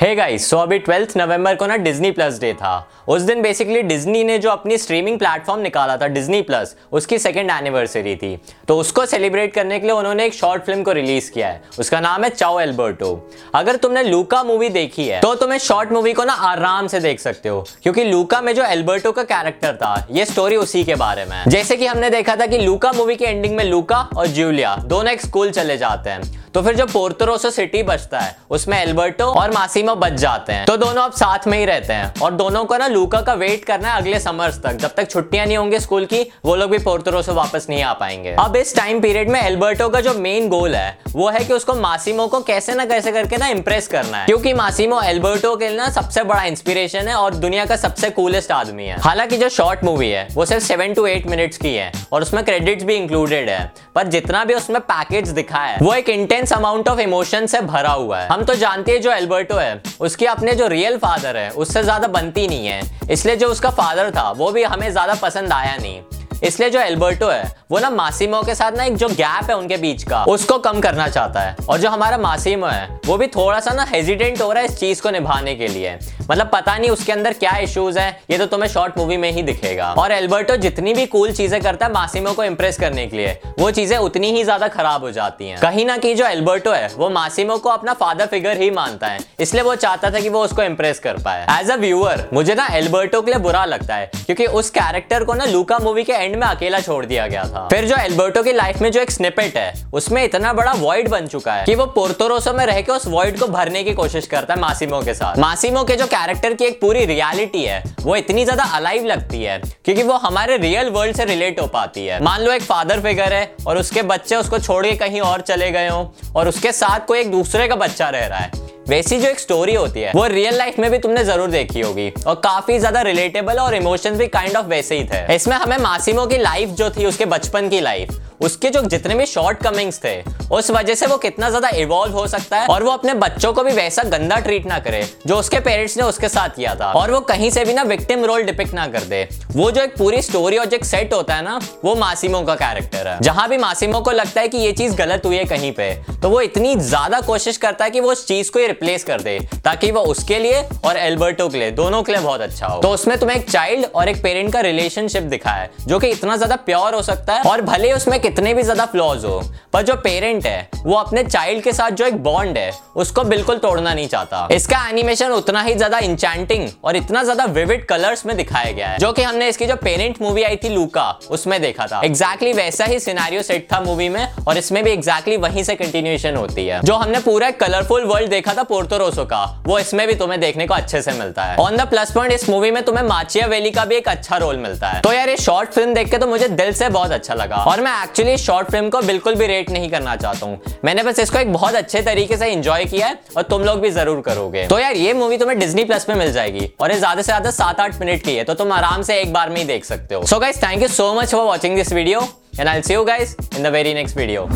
Hey guys so अभी twelfth नवंबर को ना डिज्नी प्लस डे था। उस दिन बेसिकली डिज्नी ने जो अपनी स्ट्रीमिंग प्लेटफॉर्म निकाला था डिज्नी प्लस उसकी सेकेंड एनिवर्सरी थी। तो उसको सेलिब्रेट करने के लिए उन्होंने एक शॉर्ट फ़िल्म को रिलीज़ किया है। उसका नाम है चाओ एल्बर्टो अगर तुमने लूका मूवी देखी है तो तुम्हें शॉर्ट मूवी को ना आराम से देख सकते हो, क्योंकि लूका में जो एल्बर्टो का कैरेक्टर था, ये स्टोरी उसी के बारे में जैसे कि हमने देखा था कि लूका मूवी के एंडिंग में लूका और जूलिया दोनों एक स्कूल चले जाते हैं। तो फिर जो पोर्टरोसो सिटी बचता है, उसमें एल्बर्टो और मासीमो बच जाते हैं तो दोनों अब साथ में ही रहते हैं। और दोनों को ना लूका का वेट करना है अगले समर्स तक। जब तक छुट्टियाँ नहीं होंगी स्कूल की, वो लोग भी पोर्टरोसो वापस नहीं आ पाएँगे। अब इस टाइम पीरियड में एल्बर्टो का जो मेन गोल है, वो है कि उसको मासीमो को कैसे ना कैसे करके ना इंप्रेस करना है। क्योंकि मासीमो एल्बर्टो के लिए ना सबसे बड़ा इंस्पिरेशन है और दुनिया का सबसे कूलेस्ट आदमी है। हालाँकि जो शॉर्ट मूवी है, वो सिर्फ़ सेवन टू एट मिनट्स की है और उसमें क्रेडिट्स भी इंक्लूडेड है। पर जितना भी उसमें पैकेज दिखा है, वो एक इंटेंस अमाउंट ऑफ़ इमोशन से भरा हुआ है। हम तो जानते हैं जो एल्बर्टो है, उसके अपने जो रियल फादर है, उससे ज़्यादा बनती नहीं है। इसलिए जो उसका फादर था, वो भी हमें ज़्यादा पसंद आया नहीं। इसलिए जो एल्बर्टो है, वो ना मासीमो के साथ ना एक जो गैप है उनके बीच का, उसको कम करना चाहता है। और जो हमारा मासीमो है, वो भी थोड़ा सा ना हेजिटेंट हो रहा है इस चीज़ को निभाने के लिए। मतलब पता नहीं उसके अंदर क्या इश्यूज़ है, ये तो तुम्हें शॉर्ट मूवी में ही दिखेगा। और एल्बर्टो जितनी भी कूल चीज़ें करता है मासीमो को इम्प्रेस करने के लिए, वो चीज़ें उतनी ही ज़्यादा खराब हो जाती हैं। कहीं ना कहीं जो एल्बर्टो है, वो मासीमो को अपना फादर फिगर ही मानता है, इसलिए वो चाहता था कि वो उसको इम्प्रेस कर पाए। एज अ व्यूअर मुझे ना एल्बर्टो के लिए बुरा लगता है, क्योंकि उस कैरेक्टर को ना लूका मूवी के एंड में अकेला छोड़ दिया गया था। फिर जो एल्बर्टो की लाइफ में जो एक स्निपेट है, उसमें इतना बड़ा वॉइड बन चुका है कि वो पोर्टोरोसो में रह के उस वॉइड को भरने की कोशिश करता है मासीमो के साथ। मासीमो के जो कैरेक्टर की एक पूरी रियलिटी है, वो इतनी ज़्यादा अलाइव लगती है क्योंकि वो हमारे रियल वर्ल्ड से रिलेट हो पाती है। मान लो एक फादर फिगर है और उसके बच्चे उसको छोड़ के कहीं और चले गए हो और उसके साथ कोई एक दूसरे का बच्चा रह रहा है। वैसी जो एक स्टोरी होती है, वो रियल लाइफ में भी तुमने ज़रूर देखी होगी। और काफ़ी ज़्यादा रिलेटेबल और इमोशन भी काइंड ऑफ़ वैसे ही थे। इसमें हमें मासिमो की लाइफ जो थी, उसके बचपन की लाइफ उसके जो जितने भी शॉर्ट कमिंग्स थे, उस वजह से वो कितना ज़्यादा इवॉल्व हो सकता है और वो अपने बच्चों को भी वैसा गंदा ट्रीट ना करे, जो उसके पेरेंट्स ने उसके साथ किया था। और वो कहीं से भी ना विक्टिम रोल डिपिक्ट ना कर दे। वो जो एक पूरी स्टोरी और जो एक सेट होता है ना, वो मासीमो का कैरेक्टर है। जहाँ भी मासीमो को लगता है कि ये चीज़ गलत हुई है कहीं पे तो वो इतनी ज़्यादा कोशिश करता है कि वो उस चीज़ को रिप्लेस कर दे, ताकि वो उसके लिए और एल्बर्टो के लिए, दोनों के लिए बहुत अच्छा हो। तो उसमें तुम्हें एक चाइल्ड और एक पेरेंट का रिलेशनशिप दिखा है, जो कि इतना ज़्यादा प्योर हो सकता है और भले उसमें कितने भी ज़्यादा फ्लॉज हो, पर जो पेरेंट है, वो अपने चाइल्ड के साथ जो एक बॉन्ड है, उसको बिल्कुल तोड़ना नहीं चाहता। इसका एनिमेशन उतना ही ज़्यादा इंचैंटिंग और इतना ज़्यादा विविड कलर्स में दिखाया गया है, जो कि हमने इसकी जो पेरेंट मूवी आई थी लूका उसमें देखा था। एग्जैक्टली exactly वैसा ही सिनारियो सेट था मूवी में, और इसमें भी एग्जैक्टली exactly वहीं से कंटिन्यूएशन होती है। जो हमने पूरा कलरफुल वर्ल्ड देखा था पोर्टोरोसो का, वो इसमें भी तुम्हें देखने को अच्छे से मिलता है। ऑन द प्लस पॉइंट इस मूवी में तुम्हें माचिया वैली का भी एक अच्छा रोल मिलता है। तो यार, ये शॉर्ट फ़िल्म देख के तो मुझे दिल से बहुत अच्छा लगा। और मैं एक्चुअली शॉर्ट फ़िल्म को बिल्कुल भी रेट नहीं करना चाहता हूँ। मैंने बस इसको एक बहुत अच्छे तरीके से इंजॉय किया है और तुम लोग भी ज़रूर करोगे। तो यार, ये मूवी तुम्हें डिजनी प्लस में मिल जाएगी और ये ज़्यादा से ज़्यादा सात आठ मिनट की है तो तुम आराम से एक बार में ही देख सकते हो। So guys thank you so much for watching this video and I see you guys in the very next video